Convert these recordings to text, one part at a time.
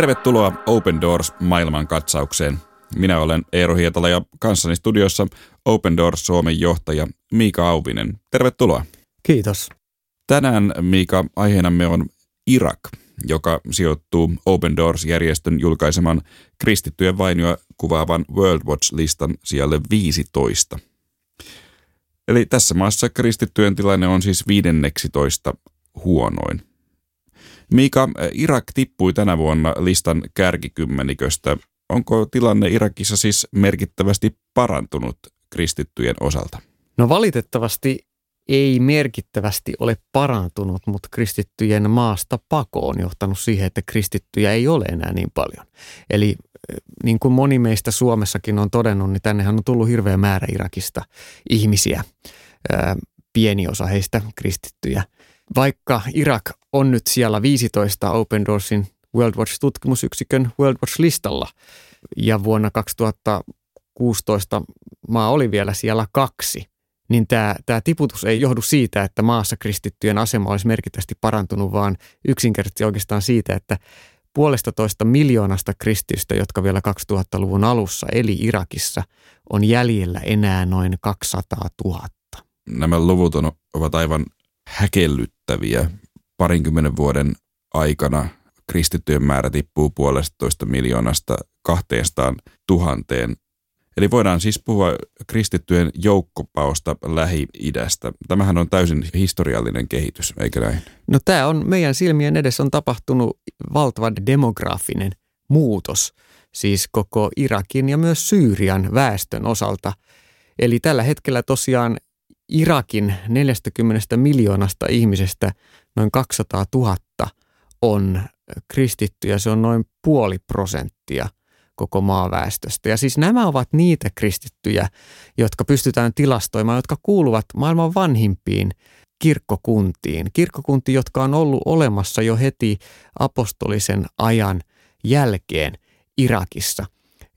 Tervetuloa Open Doors maailman katsaukseen. Minä olen Eero Hietala ja kanssani studiossa Open Doors Suomen johtaja Miika Auvinen. Tervetuloa. Kiitos. Tänään Miika aiheenamme on Irak, joka sijoittuu Open Doors-järjestön julkaiseman kristittyjen vainioa kuvaavan World Watch-listan sijalle 15. Eli tässä maassa kristittyjen tilanne on siis 15 huonoin. Miika, Irak tippui tänä vuonna listan kärkikymmeniköstä. Onko tilanne Irakissa siis merkittävästi parantunut kristittyjen osalta? No valitettavasti ei merkittävästi ole parantunut, mutta kristittyjen maasta pako on johtanut siihen, että kristittyjä ei ole enää niin paljon. Eli eh, niin kuin moni meistä Suomessakin on todennut, niin tännehän on tullut hirveä määrä Irakista ihmisiä, pieni osa heistä kristittyjä. Vaikka Irak on nyt siellä 15 Open Doorsin World Watch-tutkimusyksikön World Watch-listalla ja vuonna 2016 maa oli vielä siellä kaksi, niin tämä, tämä tiputus ei johdu siitä, että maassa kristittyjen asema olisi merkittävästi parantunut, vaan yksinkertaisesti oikeastaan siitä, että puolesta toista miljoonasta kristitystä, jotka vielä 2000-luvun alussa eli Irakissa, on jäljellä enää noin 200 000. Nämä luvut on, ovat aivan häkellyttäviä. Parinkymmenen vuoden aikana kristittyjen määrä tippuu puolesta toista miljoonasta 200 tuhanteen Eli voidaan siis puhua kristittyjen joukkopaosta Lähi-idästä. Tämähän on täysin historiallinen kehitys, eikö näin? No tämä on meidän silmien edessä on tapahtunut valtava demografinen muutos, siis koko Irakin ja myös Syyrian väestön osalta. Eli tällä hetkellä tosiaan Irakin 40 miljoonasta ihmisestä noin 200 000 on kristittyjä, se on noin puoli prosenttia – koko maaväestöstä. Ja siis nämä ovat niitä kristittyjä, jotka pystytään tilastoimaan, jotka kuuluvat maailman vanhimpiin kirkkokuntiin. Kirkkokuntiin, jotka on ollut olemassa jo heti apostolisen ajan jälkeen Irakissa.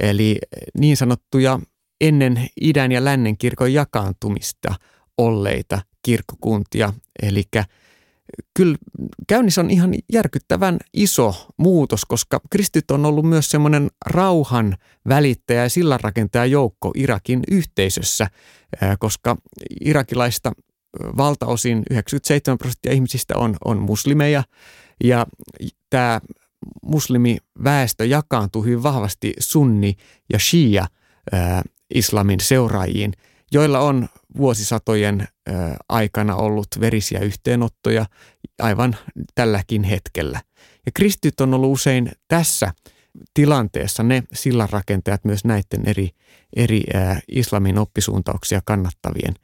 Eli niin sanottuja ennen idän ja lännen kirkon jakaantumista olleita kirkkokuntia, eli kyllä käynnissä on ihan järkyttävän iso muutos, koska kristit on ollut myös semmoinen rauhan välittäjä ja sillanrakentaja joukko Irakin yhteisössä, koska irakilaista valtaosin 97 prosenttia ihmisistä on, on muslimeja. Ja tämä muslimiväestö jakaantuu hyvin vahvasti sunni ja shia islamin seuraajiin, joilla on vuosisatojen aikana ollut verisiä yhteenottoja aivan tälläkin hetkellä. Ja kristityt on ollut usein tässä tilanteessa ne sillanrakentajat myös näiden eri, eri islamin oppisuuntauksia kannattavien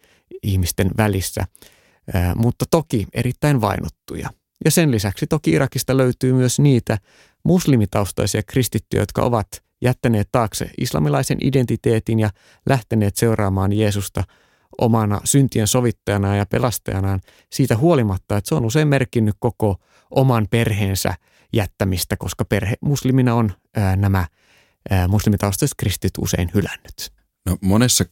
ihmisten välissä, mutta toki erittäin vainottuja. Ja sen lisäksi toki Irakista löytyy myös niitä muslimitaustaisia kristittyjä, jotka ovat jättäneet taakse islamilaisen identiteetin ja lähteneet seuraamaan Jeesusta – omana syntien sovittajana ja pelastajanaan siitä huolimatta, että se on usein merkinnyt koko oman perheensä jättämistä, koska perhe muslimina on ää, nämä ää, muslimitaustaiset kristit usein hylännyt. No monessa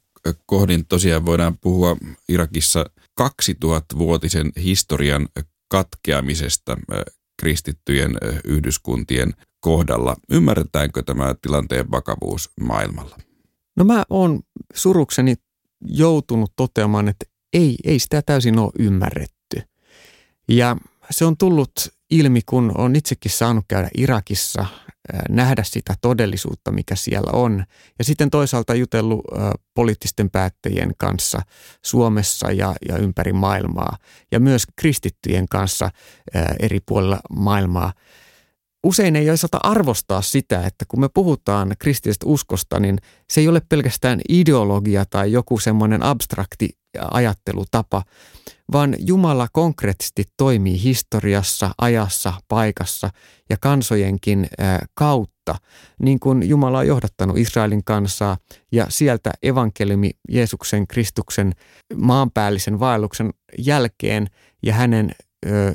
kohdin tosiaan voidaan puhua Irakissa 2000-vuotisen historian katkeamisesta kristittyjen yhdyskuntien kohdalla. Ymmärretäänkö tämä tilanteen vakavuus maailmalla? No mä oon surukseni joutunut toteamaan, että ei, ei sitä täysin ole ymmärretty. Ja se on tullut ilmi, kun on itsekin saanut käydä Irakissa, nähdä sitä todellisuutta, mikä siellä on. Ja sitten toisaalta jutellut poliittisten päättäjien kanssa Suomessa ja, ja ympäri maailmaa. Ja myös kristittyjen kanssa eri puolilla maailmaa usein ei osata arvostaa sitä, että kun me puhutaan kristillisestä uskosta, niin se ei ole pelkästään ideologia tai joku semmoinen abstrakti ajattelutapa, vaan Jumala konkreettisesti toimii historiassa, ajassa, paikassa ja kansojenkin kautta, niin kuin Jumala on johdattanut Israelin kansaa ja sieltä evankeliumi Jeesuksen Kristuksen maanpäällisen vaelluksen jälkeen ja hänen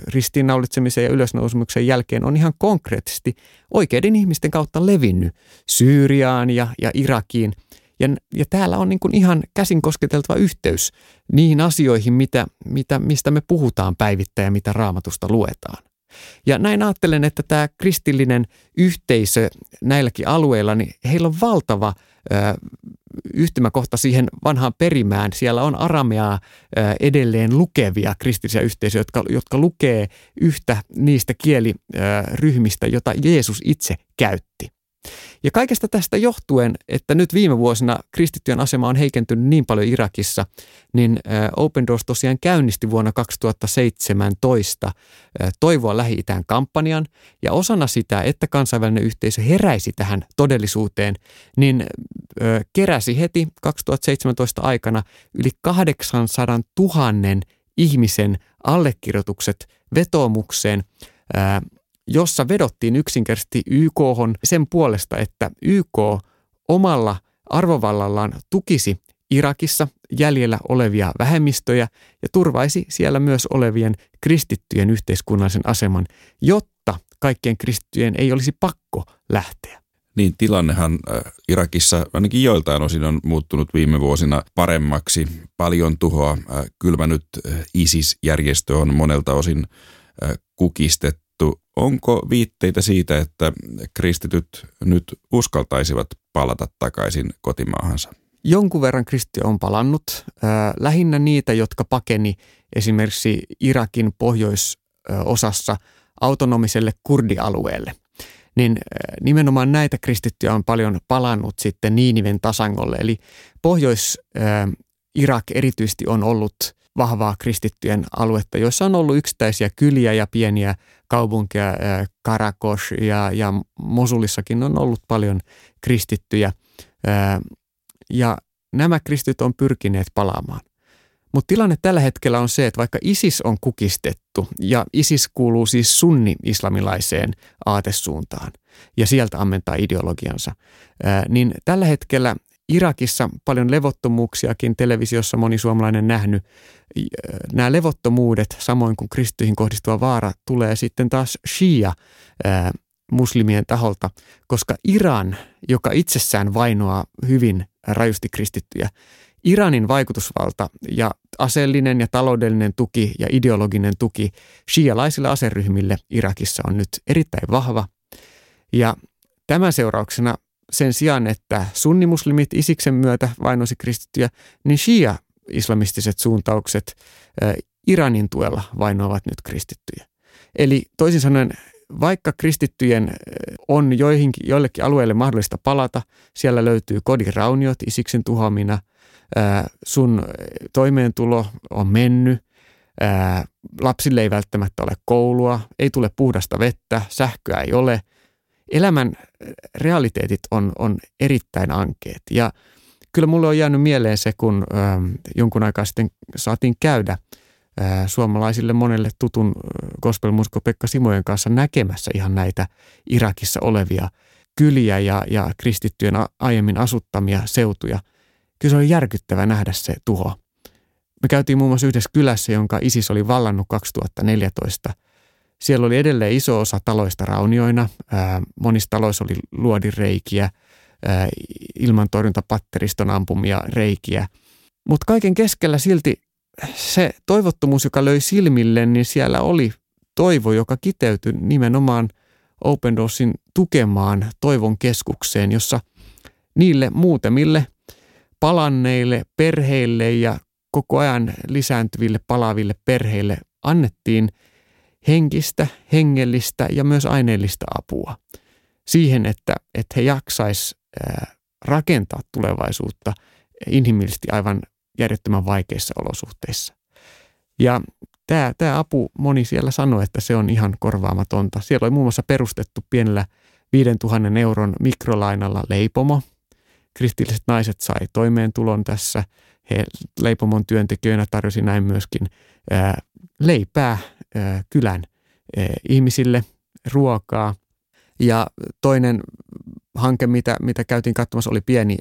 ristiinnaulitsemisen ja ylösnousemuksen jälkeen on ihan konkreettisesti oikeiden ihmisten kautta levinnyt Syyriaan ja, ja Irakiin. Ja, ja täällä on niin kuin ihan käsin kosketeltava yhteys niihin asioihin, mitä, mitä, mistä me puhutaan päivittäin ja mitä raamatusta luetaan. Ja näin ajattelen, että tämä kristillinen yhteisö näilläkin alueilla, niin heillä on valtava ö, yhtymäkohta siihen vanhaan perimään. Siellä on arameaa edelleen lukevia kristillisiä yhteisöjä, jotka, jotka lukee yhtä niistä kieliryhmistä, jota Jeesus itse käytti. Ja kaikesta tästä johtuen, että nyt viime vuosina kristittyjen asema on heikentynyt niin paljon Irakissa, niin Open Doors tosiaan käynnisti vuonna 2017 Toivoa Lähi-Itään kampanjan. Ja osana sitä, että kansainvälinen yhteisö heräisi tähän todellisuuteen, niin keräsi heti 2017 aikana yli 800 000 ihmisen allekirjoitukset vetoomukseen jossa vedottiin yksinkertaisesti YK sen puolesta, että YK omalla arvovallallaan tukisi Irakissa jäljellä olevia vähemmistöjä ja turvaisi siellä myös olevien kristittyjen yhteiskunnallisen aseman, jotta kaikkien kristittyjen ei olisi pakko lähteä. Niin, tilannehan äh, Irakissa ainakin joiltain osin on muuttunut viime vuosina paremmaksi. Paljon tuhoa äh, kylmänyt äh, ISIS-järjestö on monelta osin kukistettu. Onko viitteitä siitä, että kristityt nyt uskaltaisivat palata takaisin kotimaahansa? Jonkun verran kristi on palannut. lähinnä niitä, jotka pakeni esimerkiksi Irakin pohjoisosassa autonomiselle kurdialueelle. Niin nimenomaan näitä kristittyjä on paljon palannut sitten Niiniven tasangolle. Eli Pohjois-Irak erityisesti on ollut vahvaa kristittyjen aluetta, joissa on ollut yksittäisiä kyliä ja pieniä kaupunkeja, Karakosh ja, ja Mosulissakin on ollut paljon kristittyjä. Ja nämä kristit on pyrkineet palaamaan. Mutta tilanne tällä hetkellä on se, että vaikka ISIS on kukistettu ja ISIS kuuluu siis sunni-islamilaiseen aatesuuntaan ja sieltä ammentaa ideologiansa, niin tällä hetkellä Irakissa paljon levottomuuksiakin televisiossa moni suomalainen nähnyt. Nämä levottomuudet, samoin kuin kristyihin kohdistuva vaara, tulee sitten taas Shia muslimien taholta, koska Iran, joka itsessään vainoaa hyvin rajusti kristittyjä, Iranin vaikutusvalta ja aseellinen ja taloudellinen tuki ja ideologinen tuki shialaisille aseryhmille Irakissa on nyt erittäin vahva. Ja tämän seurauksena sen sijaan, että sunnimuslimit isiksen myötä vainosi kristittyjä, niin shia-islamistiset suuntaukset Iranin tuella vainoavat nyt kristittyjä. Eli toisin sanoen, vaikka kristittyjen on joihinkin, joillekin alueille mahdollista palata, siellä löytyy kodirauniot isiksen tuhoamina, sun toimeentulo on mennyt, lapsille ei välttämättä ole koulua, ei tule puhdasta vettä, sähköä ei ole – elämän äh, realiteetit on, on erittäin ankeet. Ja kyllä mulle on jäänyt mieleen se, kun ö, ähm, jonkun aikaa sitten saatiin käydä ö, äh, suomalaisille monelle tutun äh, gospelmusko Pekka Simojen kanssa näkemässä ihan näitä Irakissa olevia kyliä ja, ja kristittyjen aiemmin asuttamia seutuja. Kyllä se oli järkyttävä nähdä se tuho. Me käytiin muun muassa yhdessä kylässä, jonka ISIS oli vallannut 2014 – siellä oli edelleen iso osa taloista raunioina. Monissa taloissa oli luodireikiä, ilmantorjuntapatteriston ampumia reikiä. Mutta kaiken keskellä silti se toivottomuus, joka löi silmille, niin siellä oli toivo, joka kiteytyi nimenomaan Open Doorsin tukemaan toivon keskukseen, jossa niille muutamille palanneille perheille ja koko ajan lisääntyville palaaville perheille annettiin – henkistä, hengellistä ja myös aineellista apua siihen, että, että he jaksais rakentaa tulevaisuutta inhimillisesti aivan järjettömän vaikeissa olosuhteissa. Ja tämä, tämä apu, moni siellä sanoi, että se on ihan korvaamatonta. Siellä oli muun muassa perustettu pienellä 5000 euron mikrolainalla leipomo. Kristilliset naiset sai toimeentulon tässä. He leipomon työntekijöinä tarjosi näin myöskin ää, leipää kylän ihmisille ruokaa. Ja toinen hanke, mitä, mitä käytiin katsomassa, oli pieni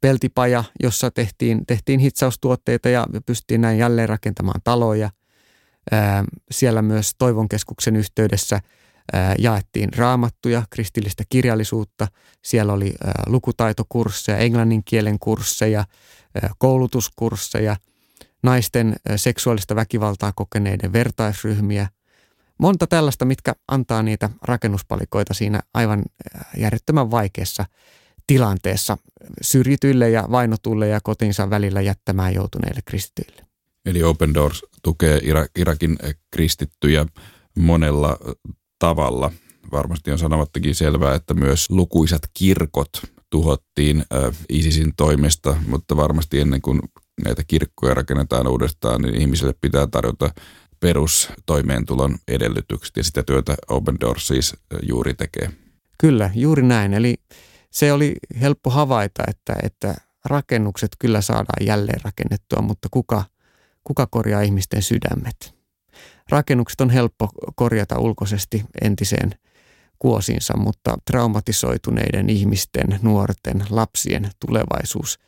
peltipaja, jossa tehtiin, tehtiin hitsaustuotteita ja pystyttiin näin jälleen rakentamaan taloja. Siellä myös Toivonkeskuksen yhteydessä jaettiin raamattuja, kristillistä kirjallisuutta. Siellä oli lukutaitokursseja, englannin kielen kursseja, koulutuskursseja – naisten seksuaalista väkivaltaa kokeneiden vertaisryhmiä. monta tällaista, mitkä antaa niitä rakennuspalikoita siinä aivan järjettömän vaikeassa tilanteessa syrjityille ja vainotuille ja kotinsa välillä jättämään joutuneille kristityille. Eli Open Doors tukee Irakin kristittyjä monella tavalla. Varmasti on sanomattakin selvää, että myös lukuisat kirkot tuhottiin ISISin toimesta, mutta varmasti ennen kuin näitä kirkkoja rakennetaan uudestaan, niin ihmisille pitää tarjota perustoimeentulon edellytykset ja sitä työtä Open Doors siis juuri tekee. Kyllä, juuri näin. Eli se oli helppo havaita, että, että rakennukset kyllä saadaan jälleen rakennettua, mutta kuka, kuka korjaa ihmisten sydämet? Rakennukset on helppo korjata ulkoisesti entiseen kuosinsa, mutta traumatisoituneiden ihmisten, nuorten, lapsien tulevaisuus –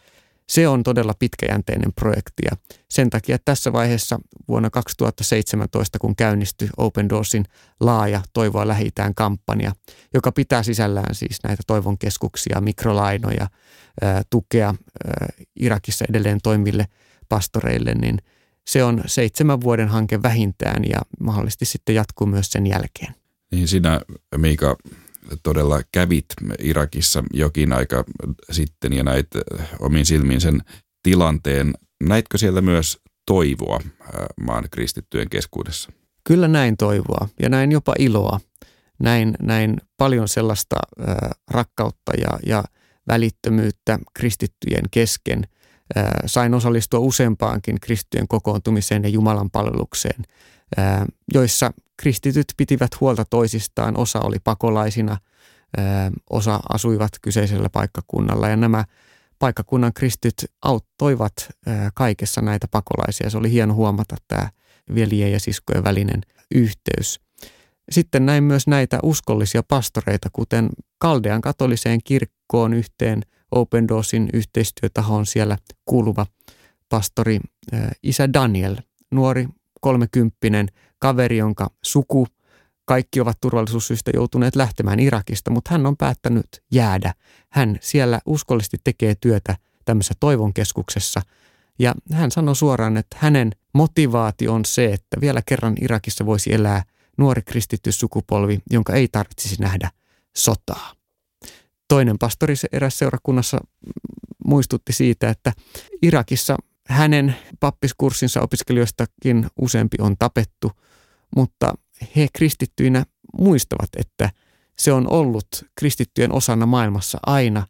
se on todella pitkäjänteinen projekti ja sen takia tässä vaiheessa vuonna 2017, kun käynnistyi Open Doorsin laaja Toivoa lähitään kampanja, joka pitää sisällään siis näitä toivon keskuksia, mikrolainoja, tukea Irakissa edelleen toimille pastoreille, niin se on seitsemän vuoden hanke vähintään ja mahdollisesti sitten jatkuu myös sen jälkeen. Niin sinä, Miika, todella kävit Irakissa jokin aika sitten ja näit omin silmin sen tilanteen. Näitkö siellä myös toivoa maan kristittyjen keskuudessa? Kyllä näin toivoa ja näin jopa iloa. Näin, näin paljon sellaista rakkautta ja, ja välittömyyttä kristittyjen kesken. Sain osallistua useampaankin kristittyjen kokoontumiseen ja Jumalan palvelukseen, joissa kristityt pitivät huolta toisistaan, osa oli pakolaisina, osa asuivat kyseisellä paikkakunnalla ja nämä paikkakunnan kristityt auttoivat kaikessa näitä pakolaisia. Se oli hieno huomata tämä veljen ja siskojen välinen yhteys. Sitten näin myös näitä uskollisia pastoreita, kuten Kaldean katoliseen kirkkoon yhteen Open Doorsin yhteistyötahoon siellä kuuluva pastori isä Daniel, nuori kolmekymppinen kaveri, jonka suku, kaikki ovat turvallisuussyistä joutuneet lähtemään Irakista, mutta hän on päättänyt jäädä. Hän siellä uskollisesti tekee työtä tämmöisessä toivon keskuksessa. Ja hän sanoi suoraan, että hänen motivaatio on se, että vielä kerran Irakissa voisi elää nuori kristitty sukupolvi, jonka ei tarvitsisi nähdä sotaa. Toinen pastori eräs seurakunnassa muistutti siitä, että Irakissa hänen pappiskurssinsa opiskelijoistakin useampi on tapettu, mutta he kristittyinä muistavat, että se on ollut kristittyjen osana maailmassa aina.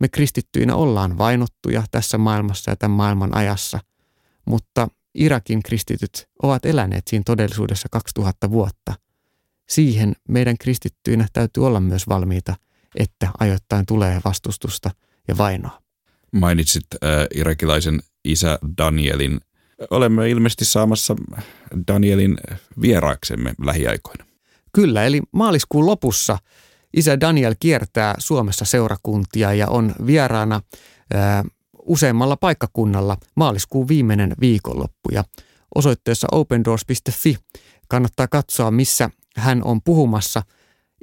Me kristittyinä ollaan vainottuja tässä maailmassa ja tämän maailman ajassa, mutta Irakin kristityt ovat eläneet siinä todellisuudessa 2000 vuotta. Siihen meidän kristittyinä täytyy olla myös valmiita, että ajoittain tulee vastustusta ja vainoa. Mainitsit äh, irakilaisen isä Danielin. Olemme ilmeisesti saamassa Danielin vieraaksemme lähiaikoina. Kyllä, eli maaliskuun lopussa isä Daniel kiertää Suomessa seurakuntia ja on vieraana ää, useammalla paikkakunnalla maaliskuun viimeinen viikonloppu. Ja osoitteessa opendoors.fi kannattaa katsoa, missä hän on puhumassa –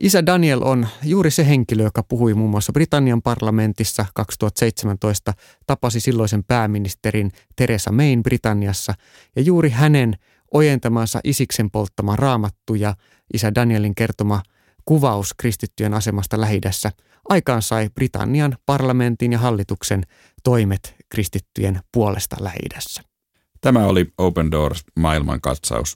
Isä Daniel on juuri se henkilö, joka puhui muun muassa Britannian parlamentissa 2017, tapasi silloisen pääministerin Teresa Mayn Britanniassa ja juuri hänen ojentamansa Isiksen polttama raamattu ja isä Danielin kertoma kuvaus kristittyjen asemasta lähidässä aikaan sai Britannian parlamentin ja hallituksen toimet kristittyjen puolesta lähidässä. Tämä oli Open Doors maailmankatsaus.